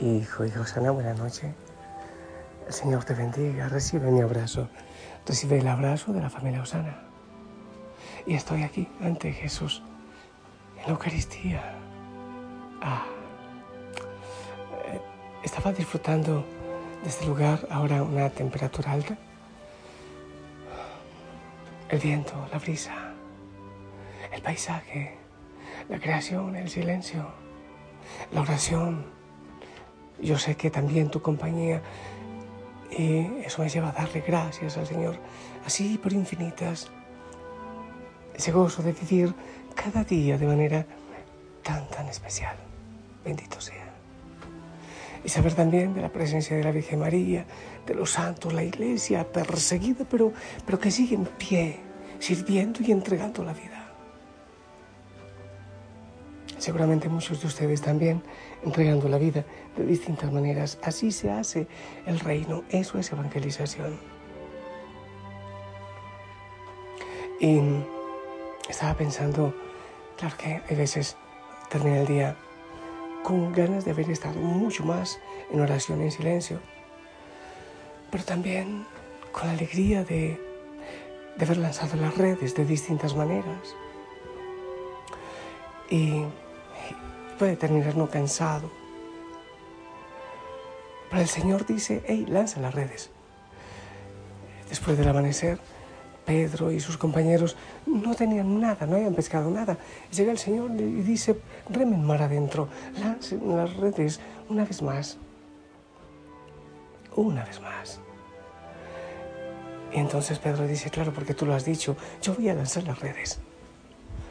Hijo y Josana, buena noche. El Señor te bendiga, recibe mi abrazo, recibe el abrazo de la familia Osana. Y estoy aquí ante Jesús en la Eucaristía. Ah, eh, estaba disfrutando de este lugar ahora una temperatura alta. El viento, la brisa, el paisaje, la creación, el silencio, la oración yo sé que también tu compañía y eso me lleva a darle gracias al Señor, así por infinitas. Ese gozo de vivir cada día de manera tan, tan especial. Bendito sea. Y saber también de la presencia de la Virgen María, de los santos, la iglesia perseguida, pero, pero que sigue en pie, sirviendo y entregando la vida. Seguramente muchos de ustedes también entregando la vida de distintas maneras. Así se hace el reino. Eso es evangelización. Y estaba pensando, claro que hay veces termina el día con ganas de haber estado mucho más en oración en silencio, pero también con la alegría de, de haber lanzado las redes de distintas maneras. Y puede terminar no cansado. Pero el Señor dice, hey, lanza las redes. Después del amanecer, Pedro y sus compañeros no tenían nada, no habían pescado nada. Llega el Señor y dice, remen mar adentro, lancen las redes una vez más. Una vez más. Y entonces Pedro dice, claro, porque tú lo has dicho, yo voy a lanzar las redes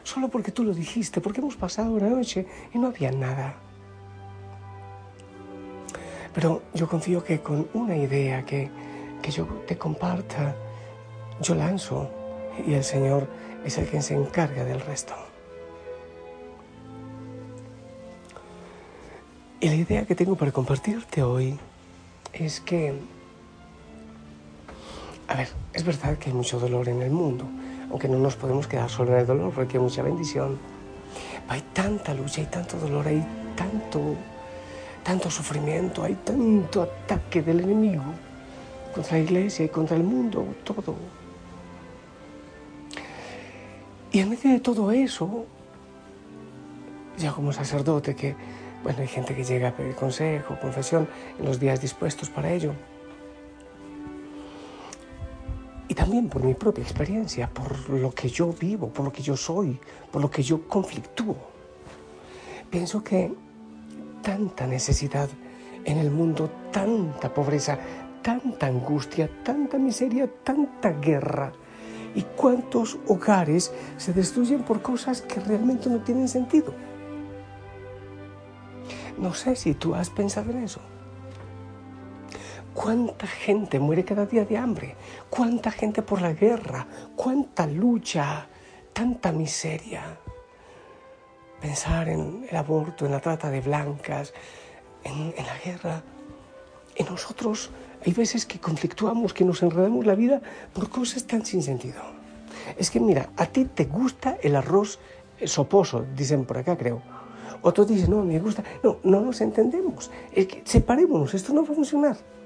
solo porque tú lo dijiste, porque hemos pasado una noche y no había nada. Pero yo confío que con una idea que, que yo te comparta, yo lanzo y el Señor es el quien se encarga del resto. Y la idea que tengo para compartirte hoy es que, a ver, es verdad que hay mucho dolor en el mundo, aunque no nos podemos quedar solo en el dolor, porque hay mucha bendición. Hay tanta lucha, hay tanto dolor, hay tanto, tanto sufrimiento, hay tanto ataque del enemigo contra la iglesia y contra el mundo, todo. Y en medio de todo eso, ya como sacerdote, que, bueno, hay gente que llega a pedir consejo, confesión, en los días dispuestos para ello. También por mi propia experiencia, por lo que yo vivo, por lo que yo soy, por lo que yo conflictúo. Pienso que tanta necesidad en el mundo, tanta pobreza, tanta angustia, tanta miseria, tanta guerra. ¿Y cuántos hogares se destruyen por cosas que realmente no tienen sentido? No sé si tú has pensado en eso. ¿Cuánta gente muere cada día de hambre? ¿Cuánta gente por la guerra? ¿Cuánta lucha? ¿Tanta miseria? Pensar en el aborto, en la trata de blancas, en, la guerra. Y nosotros hay veces que conflictuamos, que nos enredamos la vida por cosas tan sin sentido. Es que mira, a ti te gusta el arroz soposo, dicen por acá creo. Otros dicen, no, me gusta. No, no nos entendemos. Es separémonos, esto no va a funcionar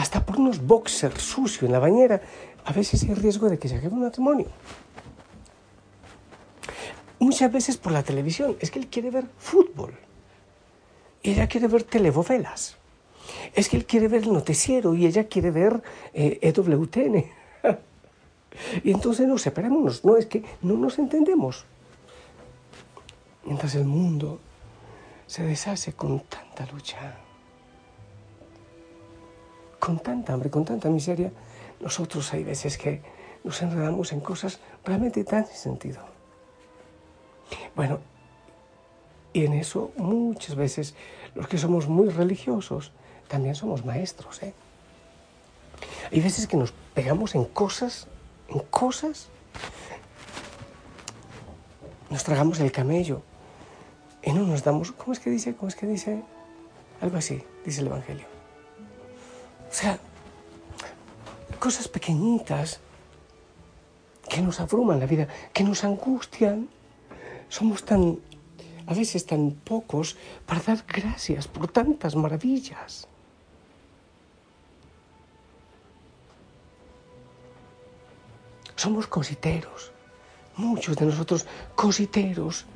hasta por unos boxers sucios en la bañera, a veces hay riesgo de que se acabe un matrimonio. Muchas veces por la televisión, es que él quiere ver fútbol. Ella quiere ver telenovelas. Es que él quiere ver el noticiero y ella quiere ver EWTN. Eh, e y entonces no, separémonos. No, es que no nos entendemos. Mientras el mundo se deshace con tanta lucha con tanta hambre, con tanta miseria, nosotros hay veces que nos enredamos en cosas realmente tan sin sentido. Bueno, y en eso muchas veces los que somos muy religiosos también somos maestros. ¿eh? Hay veces que nos pegamos en cosas, en cosas, nos tragamos el camello y no nos damos, ¿cómo es que dice? ¿Cómo es que dice? Algo así, dice el Evangelio. O sea, cosas pequeñitas que nos abruman la vida, que nos angustian. Somos tan a veces tan pocos para dar gracias por tantas maravillas. Somos cositeros, muchos de nosotros cositeros,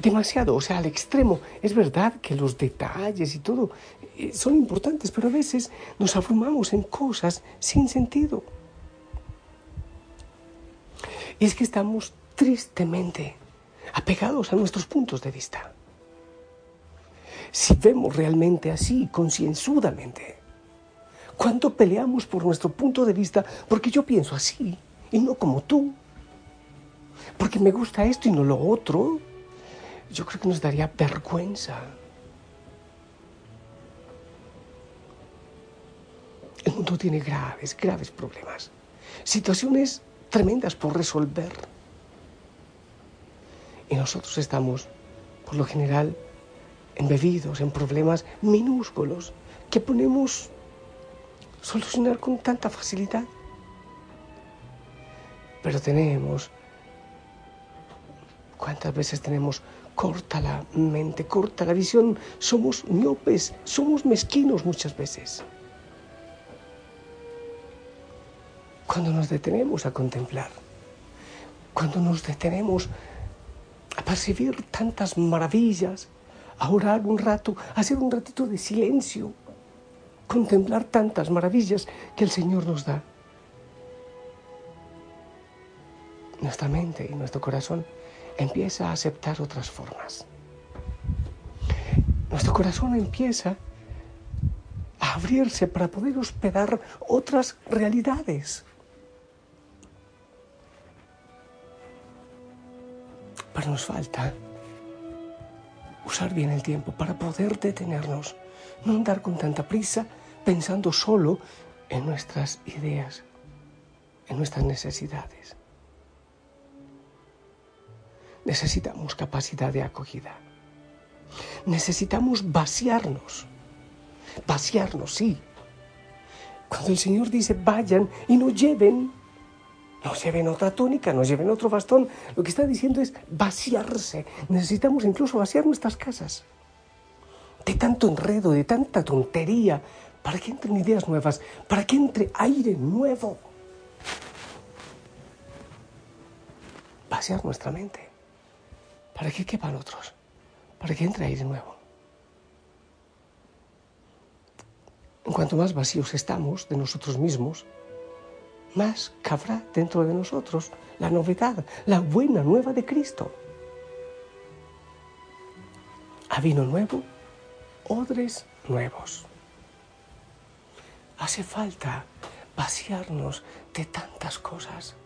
demasiado, o sea, al extremo. Es verdad que los detalles y todo eh, son importantes, pero a veces nos abrumamos en cosas sin sentido. Y es que estamos tristemente apegados a nuestros puntos de vista. Si vemos realmente así, concienzudamente, cuánto peleamos por nuestro punto de vista, porque yo pienso así y no como tú, porque me gusta esto y no lo otro, yo creo que nos daría vergüenza. El mundo tiene graves, graves problemas, situaciones tremendas por resolver. Y nosotros estamos, por lo general, embebidos en problemas minúsculos que ponemos solucionar con tanta facilidad. Pero tenemos, ¿cuántas veces tenemos corta la mente, corta la visión. Somos miopes, somos mezquinos muchas veces. Cuando nos detenemos a contemplar, cuando nos detenemos a percibir tantas maravillas, a orar un rato, a hacer un ratito de silencio, contemplar tantas maravillas que el Señor nos da. Nuestra mente y nuestro corazón empieza a aceptar otras formas. Nuestro corazón empieza a abrirse para poder hospedar otras realidades. Pero nos falta usar bien el tiempo para poder detenernos, no andar con tanta prisa pensando solo en nuestras ideas, en nuestras necesidades necesitamos capacidad de acogida. Necesitamos vaciarnos. Vaciarnos, sí. Cuando el Señor dice vayan y no lleven, no lleven otra túnica, no lleven otro bastón, lo que está diciendo es vaciarse. Necesitamos incluso vaciar nuestras casas. De tanto enredo, de tanta tontería, para que entren ideas nuevas, para que entre aire nuevo. Vaciar nuestra mente para que quepan otros, para que entre aire nuevo. En cuanto más vacíos estamos de nosotros mismos, más cabrá dentro de nosotros la novedad, la buena nueva de Cristo. A vino nuevo, odres nuevos. Hace falta vaciarnos de tantas cosas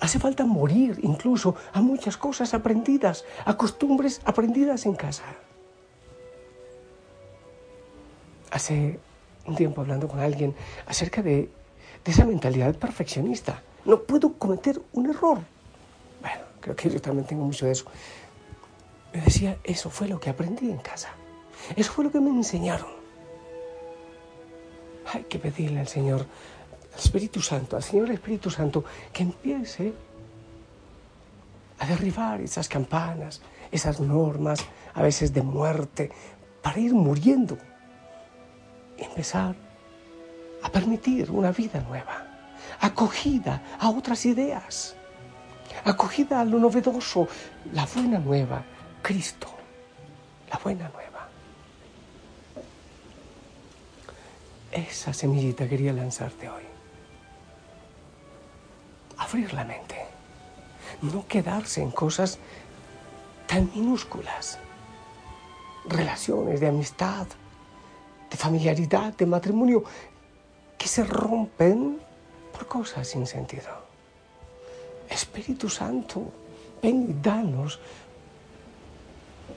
Hace falta morir incluso a muchas cosas aprendidas, a costumbres aprendidas en casa. Hace un tiempo hablando con alguien acerca de, esa mentalidad perfeccionista. No puedo cometer un error. Bueno, creo que yo también tengo mucho de eso. Me decía, eso fue lo que aprendí en casa. Eso fue lo que me enseñaron. Hay que pedirle al Señor Espíritu Santo, al Señor Espíritu Santo, que empiece a derribar esas campanas, esas normas, a veces de muerte, para ir muriendo y empezar a permitir una vida nueva, acogida a otras ideas, acogida a lo novedoso, la buena nueva, Cristo, la buena nueva. Esa semillita quería lanzarte hoy abrir la mente, no quedarse en cosas tan minúsculas, relaciones de amistad, de familiaridad, de matrimonio, que se rompen por cosas sin sentido. Espíritu Santo, ven y danos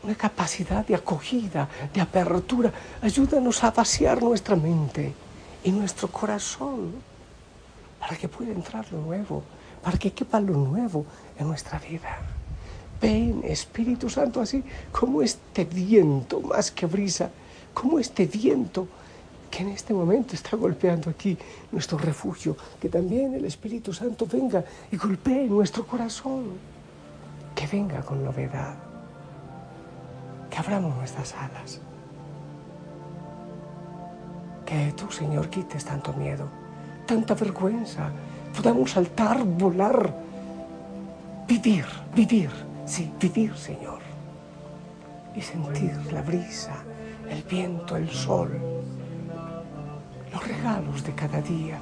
una capacidad de acogida, de apertura. Ayúdanos a vaciar nuestra mente y nuestro corazón para que pueda entrar lo nuevo, para que quepa lo nuevo en nuestra vida. Ven, Espíritu Santo, así como este viento más que brisa, como este viento que en este momento está golpeando aquí nuestro refugio, que también el Espíritu Santo venga y golpee nuestro corazón, que venga con novedad, que abramos nuestras alas. Que tú, Señor, quites tanto miedo, tanta vergüenza, podamos saltar, volar, vivir, vivir, sí, vivir, Señor. Y sentir la brisa, el viento, el sol, los regalos de cada día.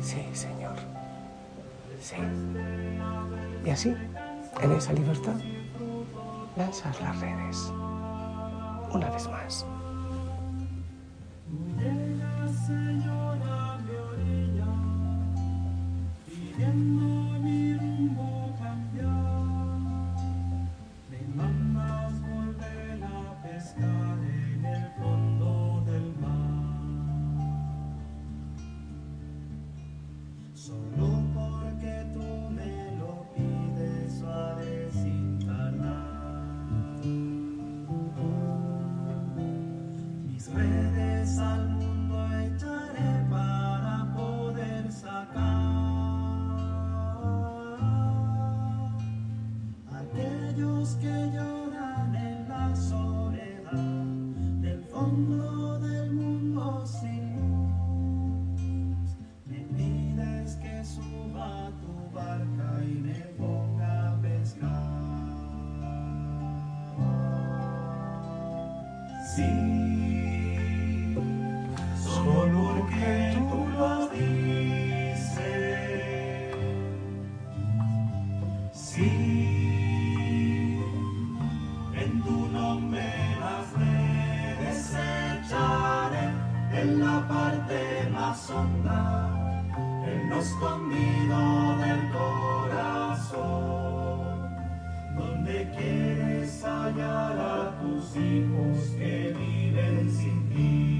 Sí, Señor. Sí. Y así, en esa libertad, lanzas las redes una vez más. So escondido hijos que viven sin ti.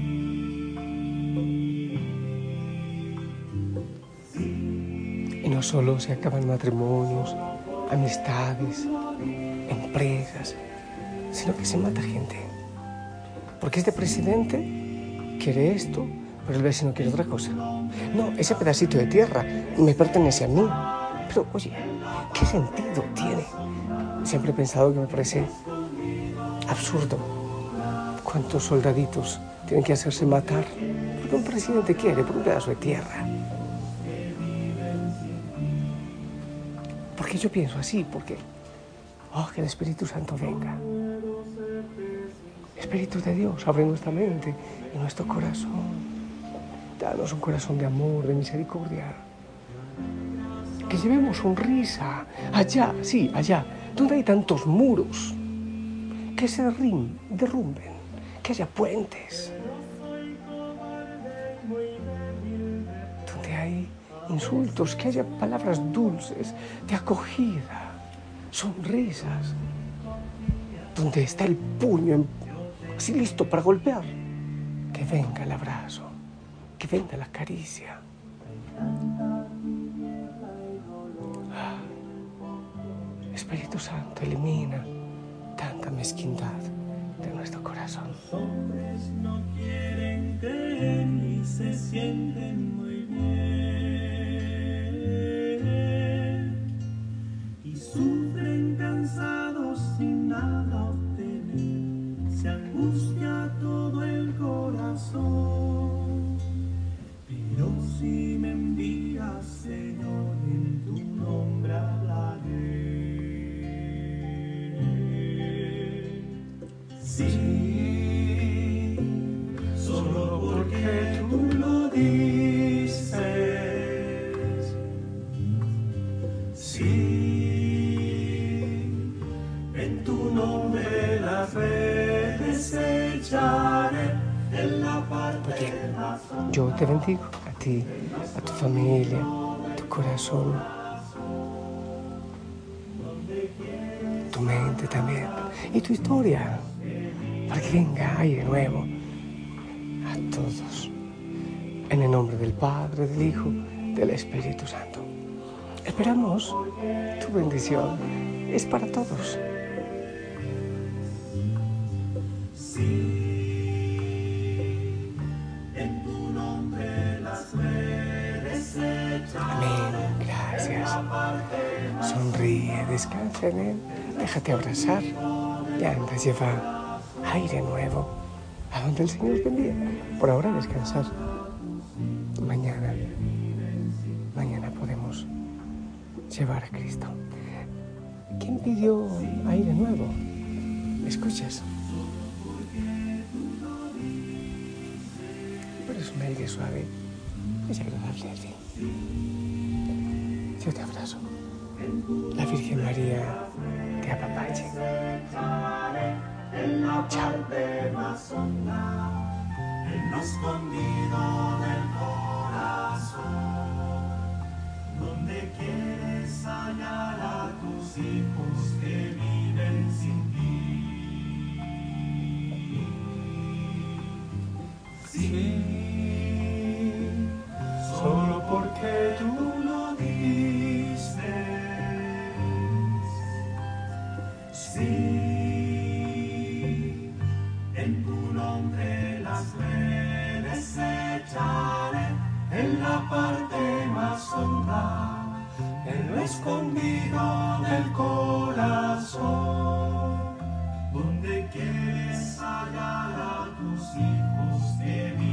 Y no solo se acaban matrimonios, amistades, empresas, sino que se mata gente. Porque este presidente quiere esto, pero el vecino quiere otra cosa. No, ese pedacito de tierra me pertenece a mí. Pero oye, ¿qué sentido tiene? Siempre he pensado que me parece absurdo. ¿Cuántos soldaditos tienen que hacerse matar? Porque un presidente quiere por un pedazo de tierra. Porque yo pienso así, porque, oh, que el Espíritu Santo venga. Espíritu de Dios, abre nuestra mente y nuestro corazón. Danos un corazón de amor, de misericordia. Que llevemos sonrisa allá, sí, allá, donde hay tantos muros. Que se derrumben, que haya puentes. Donde hay insultos, que haya palabras dulces, de acogida, sonrisas. Donde está el puño así listo para golpear, que venga el abrazo que venga la caricia. Espíritu Santo, elimina tanta mezquindad de nuestro corazón. Los hombres no quieren creer y se sienten te bendigo a tu familia, a tu corazón, tu mente también y tu historia, para que venga aire nuevo a todos. En el nombre del Padre, del Hijo, del Espíritu Santo. Esperamos tu bendición. Es para todos. Descansa en Él, déjate abrazar. Y anda, lleva aire nuevo a donde el Señor te envía. Por ahora descansar. Mañana, mañana podemos llevar a Cristo. ¿Quién pidió aire nuevo? ¿Me escuchas? Pero es un aire suave, es agradable al fin. Yo te abrazo. La Virgen María te apapache. Chao. en lo escondido del corazón, donde quieres hallar a tus hijos que viven sin ti. Sí, escondido del corazón, donde quieres hallar a tus hijos de vida.